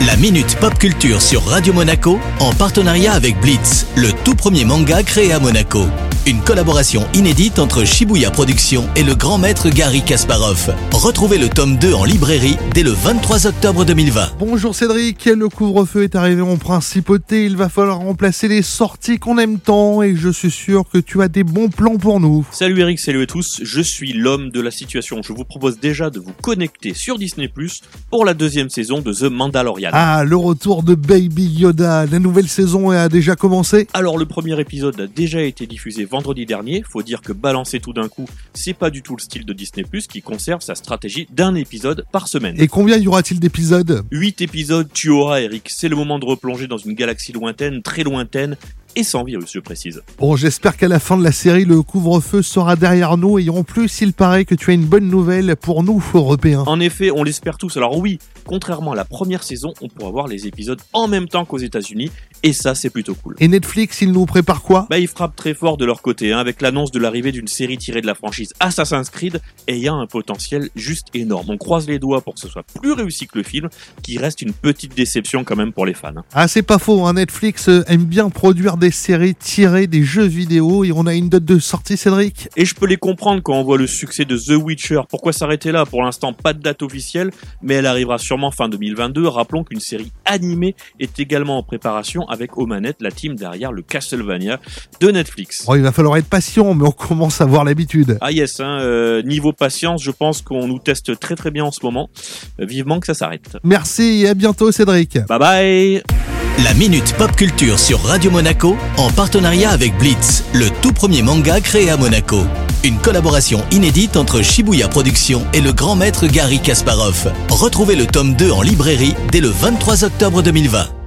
La Minute Pop Culture sur Radio Monaco en partenariat avec Blitz, le tout premier manga créé à Monaco. Une collaboration inédite entre Shibuya Productions et le grand maître Gary Kasparov. Retrouvez le tome 2 en librairie dès le 23 octobre 2020. Bonjour Cédric, le couvre-feu est arrivé en principauté, il va falloir remplacer les sorties qu'on aime tant et je suis sûr que tu as des bons plans pour nous. Salut Eric, salut à tous, je suis l'homme de la situation. Je vous propose déjà de vous connecter sur Disney Plus pour la deuxième saison de The Mandalorian. Ah, le retour de Baby Yoda, la nouvelle saison a déjà commencé. Alors le premier épisode a déjà été diffusé vendredi dernier, faut dire que balancer tout d'un coup, c'est pas du tout le style de Disney Plus qui conserve sa stratégie d'un épisode par semaine. Et combien y aura-t-il d'épisodes? 8 épisodes, tu auras Eric, c'est le moment de replonger dans une galaxie lointaine, très lointaine, et sans virus, je précise. Bon, j'espère qu'à la fin de la série, le couvre-feu sera derrière nous et en plus, il paraît que tu as une bonne nouvelle pour nous, Européens. En effet, on l'espère tous. Alors oui, contrairement à la première saison, on pourra voir les épisodes en même temps qu'aux États-Unis, et ça, c'est plutôt cool. Et Netflix, il nous prépare quoi? Bah, ils frappent très fort de leur côté, hein, avec l'annonce de l'arrivée d'une série tirée de la franchise Assassin's Creed, ayant un potentiel juste énorme. On croise les doigts pour que ce soit plus réussi que le film, qui reste une petite déception quand même pour les fans. hein. Ah, c'est pas faux, hein, Netflix euh, aime bien produire des séries tirées des jeux vidéo et on a une date de sortie, Cédric Et je peux les comprendre quand on voit le succès de The Witcher. Pourquoi s'arrêter là? Pour l'instant, pas de date officielle, mais elle arrivera sûrement fin 2022. Rappelons qu'une série animée est également en préparation avec aux manettes la team derrière le Castlevania de Netflix. Bon, il va falloir être patient, mais on commence à avoir l'habitude. Ah yes, hein, euh, niveau patience, je pense qu'on nous teste très très bien en ce moment. Euh, vivement que ça s'arrête. Merci et à bientôt, Cédric. Bye bye La Minute Pop Culture sur Radio Monaco en partenariat avec Blitz, le tout premier manga créé à Monaco. Une collaboration inédite entre Shibuya Productions et le grand maître Gary Kasparov. Retrouvez le tome 2 en librairie dès le 23 octobre 2020.